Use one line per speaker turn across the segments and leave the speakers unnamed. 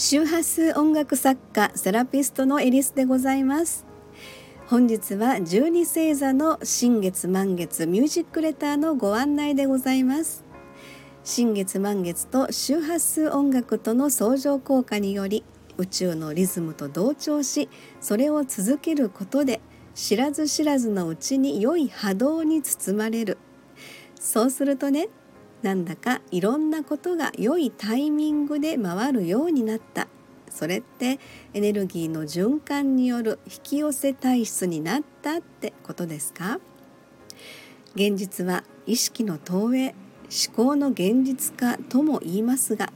周波数音楽作家セラピストのエリスでございます。本日は十二星座の新月満月ミュージックレターのご案内でございます。新月満月と周波数音楽との相乗効果により宇宙のリズムと同調しそれを続けることで知らず知らずのうちに良い波動に包まれる。そうするとねなんだかいろんなことが良いタイミングで回るようになった。それってエネルギーの循環による引き寄せ体質になったってことですか？現実は意識の投影思考の現実化とも言いますが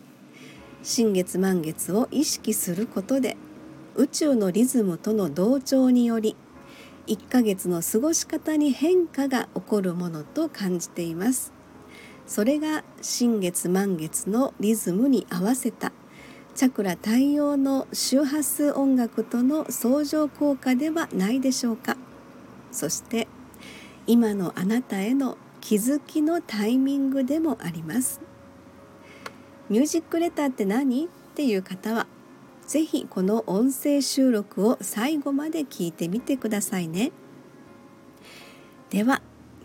新月満月を意識することで宇宙のリズムとの同調により1ヶ月の過ごし方に変化が起こるものと感じています。それが新月満月のリズムに合わせたチャクラ対応の周波数音楽との相乗効果ではないでしょうか。そして今のあなたへの気づきのタイミングでもあります。ミュージックレターって何？っていう方はぜひこの音声収録を最後まで聞いてみてくださいね。では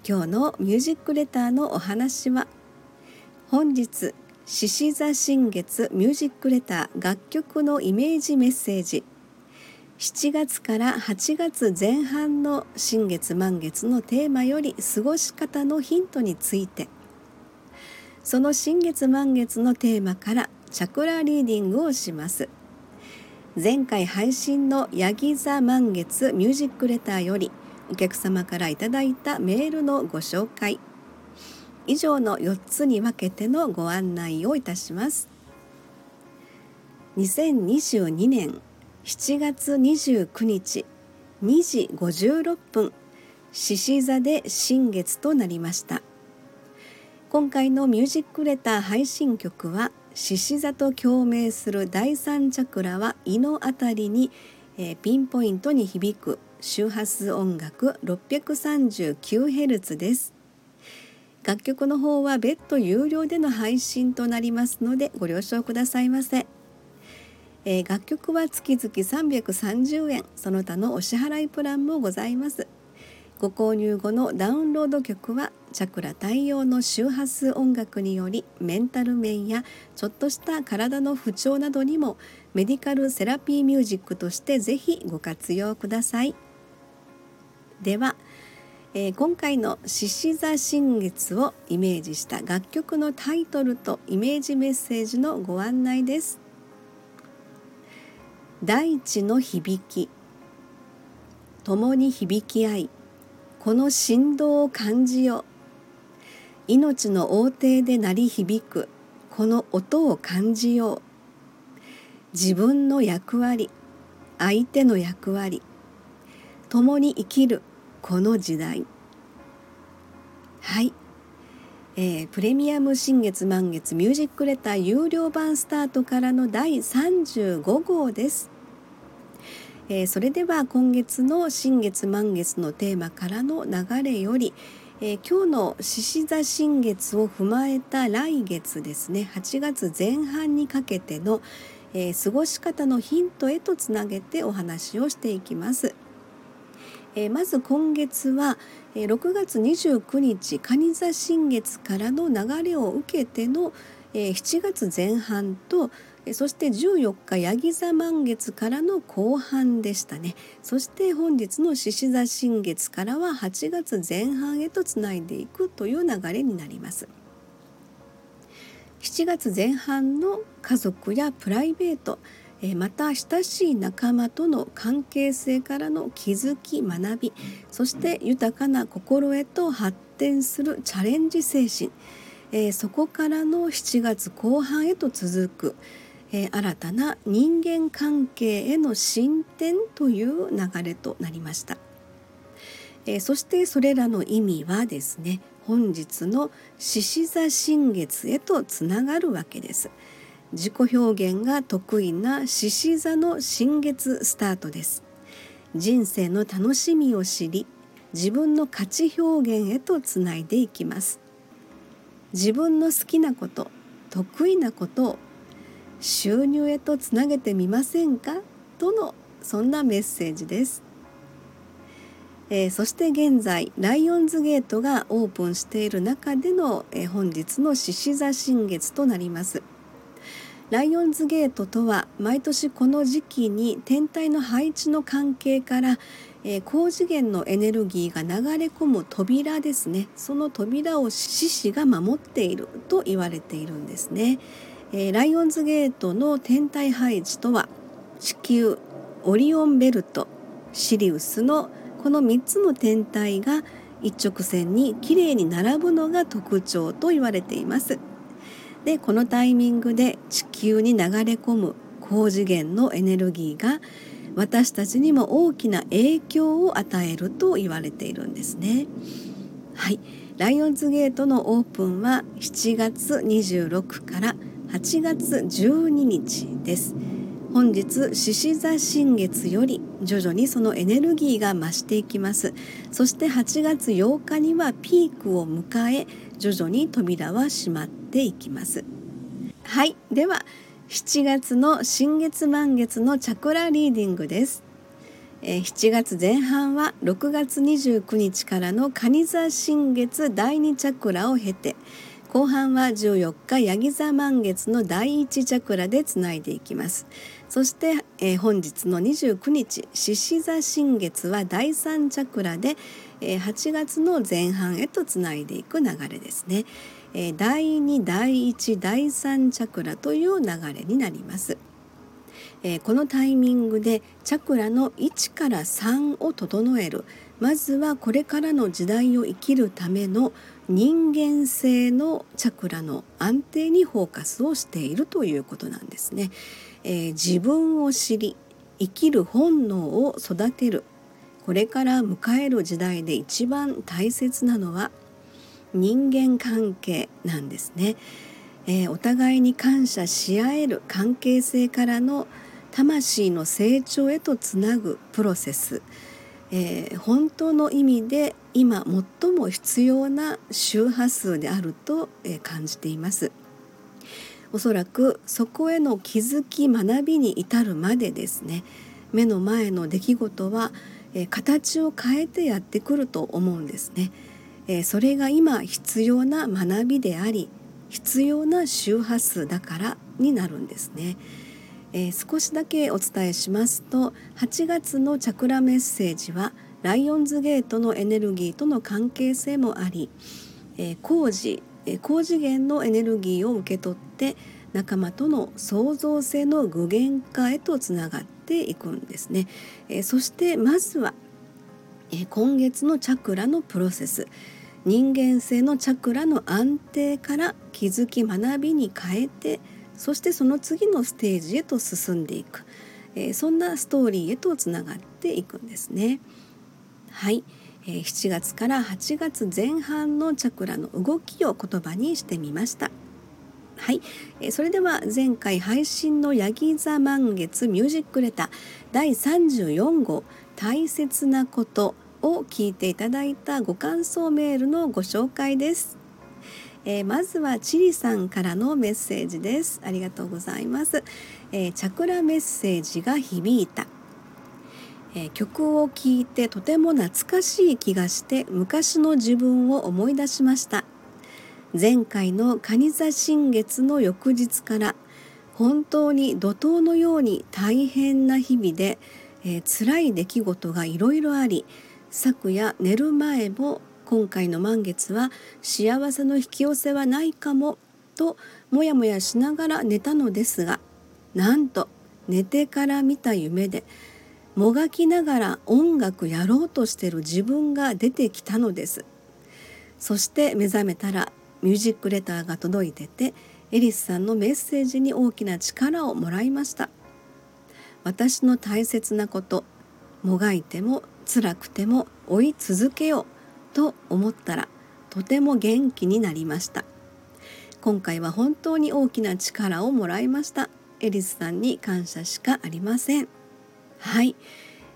今日のミュージックレターのお話は本日獅子座新月ミュージックレター楽曲のイメージメッセージ。7月から8月前半の新月満月のテーマより過ごし方のヒントについて。その新月満月のテーマからチャクラリーディングをします。前回配信のヤギ座満月ミュージックレターより「お客様からいただいたメールのご紹介。以上の4つに分けてのご案内をいたします。2022年7月29日2時56分獅子座で新月となりました。今回のミュージックレター配信曲は獅子座と共鳴する第三チャクラは胃のあたりに、えー、ピンポイントに響く周波数音楽 639Hz です。楽曲の方は別途有料での配信となりますのでご了承くださいませ、えー、楽曲は月々330円その他のお支払いプランもございます。ご購入後のダウンロード曲はチャクラ対応の周波数音楽によりメンタル面やちょっとした体の不調などにもメディカルセラピーミュージックとしてぜひご活用ください。では、えー、今回の獅子座新月をイメージした楽曲のタイトルとイメージメッセージのご案内です。大地の響き。共に響き合いこの振動を感じよ命の王庭で鳴り響くこの音を感じよう。自分の役割相手の役割共に生きる。この時代。はい、えー、プレミアム新月満月ミュージックレター有料版スタートからの第35号です、えー、それでは今月の新月満月のテーマからの流れよりえー、今日の獅子座新月を踏まえた来月ですね。8月前半にかけての、えー、過ごし方のヒントへとつなげてお話をしていきます。えー、まず今月は、えー、6月29日蟹座新月からの流れを受けての、えー、7月前半とそして14日ヤギ座満月からの後半でしたね。そして本日の獅子座新月からは8月前半へとつないでいくという流れになります。7月前半の家族やプライベートまた親しい仲間との関係性からの気づき学びそして豊かな心へと発展するチャレンジ精神そこからの7月後半へと続く新たな人間関係への進展という流れとなりました。そしてそれらの意味はですね本日の獅子座新月へとつながるわけです。自己表現が得意な獅子座の新月スタートです。人生の楽しみを知り自分の価値表現へとつないでいきます。自分の好きなこと得意なことを収入へとつなげてみませんか？とのそんなメッセージです、えー、そして現在ライオンズゲートがオープンしている中での、えー、本日の獅子座新月となります。ライオンズゲートとは毎年この時期に天体の配置の関係から、えー、高次元のエネルギーが流れ込む扉ですねその扉を獅子が守っていると言われているんですね、えー、ライオンズゲートの天体配置とは地球オリオンベルトシリウスのこの3つの天体が一直線にきれいに並ぶのが特徴と言われています。でこのタイミングで地球に流れ込む高次元のエネルギーが私たちにも大きな影響を与えると言われているんですね。はい、ライオンズゲートのオープンは7月26から8月12日です。本日獅子座新月より徐々にそのエネルギーが増していきますそして8月8日にはピークを迎え徐々に扉は閉まっていきます。はい。では7月の新月満月のチャクラリーディングです。7月前半は6月29日からの蟹座新月第2チャクラを経て後半は14日ヤギ座満月の第1チャクラでつないでいきます。そして、えー、本日の29日獅子座新月は第3チャクラで、えー、8月の前半へとつないでいく流れですね、え、第2第1第3チャクラという流れになります。え、このタイミングでチャクラの1から3を整える。まずはこれからの時代を生きるための人間性のチャクラの安定にフォーカスをしているということなんですね。えー、自分を知り生きる本能を育てる。これから迎える時代で一番大切なのは人間関係なんですね、えー、お互いに感謝し合える関係性からの魂の成長へとつなぐプロセス、えー、本当の意味で今最も必要な周波数であると感じています。おそらくそこへの気づき学びに至るまでですね。目の前の出来事は、え、形を変えてやってくると思うんですね、それが今必要な学びであり必要な周波数だからになるんですね、えー、少しだけお伝えしますと8月のチャクラメッセージはライオンズゲートのエネルギーとの関係性もあり、えー、工事高次元のエネルギーを受け取って仲間との創造性の具現化へとつながっていくんですね。えそしてまずは、え今月のチャクラのプロセス人間性のチャクラの安定から気づき学びに変えてそしてその次のステージへと進んでいく、えそんなストーリーへとつながっていくんですね。はい。え、7月から8月前半のチャクラの動きを言葉にしてみました。はい。え、それでは前回配信のヤギ座満月ミュージックレター第34号大切なことを聞いていただいたご感想メールのご紹介です、えー、まずはチリさんからのメッセージです。ありがとうございます、えー、チャクラメッセージが響いた。え曲を聴いてとても懐かしい気がして昔の自分を思い出しました。前回の蟹座新月の翌日から本当に怒涛のように大変な日々で、えー、辛い出来事がいろいろあり昨夜寝る前も今回の満月は幸せの引き寄せはないかもともやもやしながら寝たのですがなんと寝てから見た夢でもがきながら音楽やろうとしてる自分が出てきたのです。そして目覚めたらミュージックレターが届いててエリスさんのメッセージに大きな力をもらいました。私の大切なこともがいても辛くても追い続けようと思ったらとても元気になりました。今回は本当に大きな力をもらいました。エリスさんに感謝しかありません。はい、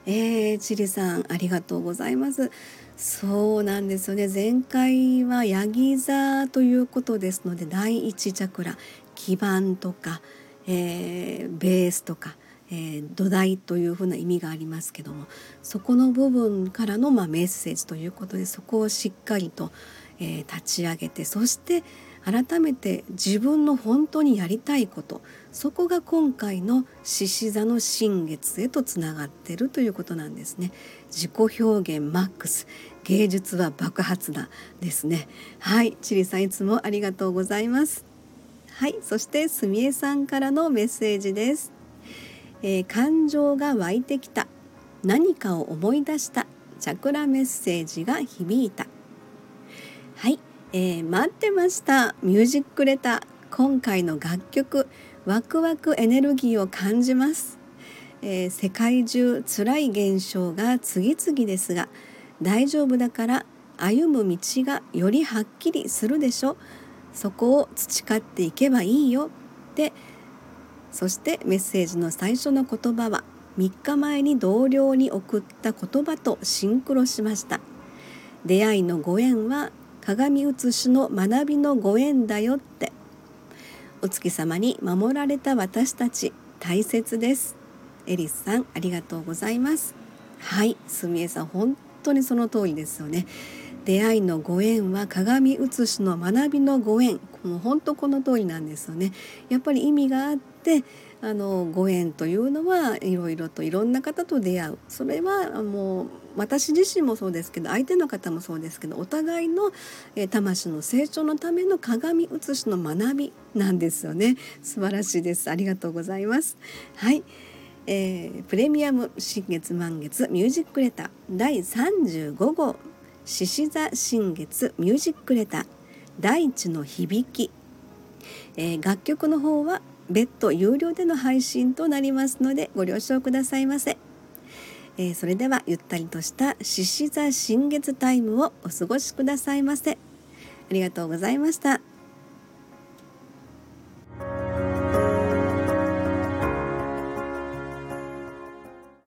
えー、チリさんありがとうございます。そうなんですよね。前回はヤギ座ということですので第一チャクラ基盤とか、えー、ベースとか、えー、土台というふうな意味がありますけどもそこの部分からの、まあ、メッセージということでそこをしっかりと、えー、立ち上げてそして改めて自分の本当にやりたいことそこが今回の獅子座の新月へとつながっているということなんですね。自己表現マックス芸術は爆発だですね。はいチリさんいつもありがとうございます。はいそしてすみえさんからのメッセージです、えー、感情が湧いてきた。何かを思い出した。チャクラメッセージが響いた。はい。えー、待ってました。ミュージックレター。今回の楽曲。ワクワクエネルギーを感じます、えー、世界中辛い現象が次々ですが大丈夫だから歩む道がよりはっきりするでしょ。そこを培っていけばいいよ。でそしてメッセージの最初の言葉は3日前に同僚に送った言葉とシンクロしました。出会いのご縁は鏡写しの学びのご縁だよって。お月様に守られた私たち大切です。エリスさんありがとうございます。はいすみえさん本当にその通りですよね。出会いのご縁は鏡写しの学びのご縁。もう本当この通りなんですよね。やっぱり意味があってあのご縁というのはいろいろといろんな方と出会う。それはもう私自身もそうですけど相手の方もそうですけどお互いの、え魂の成長のための鏡写しの学びなんですよね。素晴らしいです。ありがとうございます。はい、えー、プレミアム新月満月ミュージックレター。第35号。獅子座新月ミュージックレター。大地の響き、えー、楽曲の方は別途有料での配信となりますのでご了承くださいませ、えー、それではゆったりとした獅子座新月タイムをお過ごしくださいませ。ありがとうございました。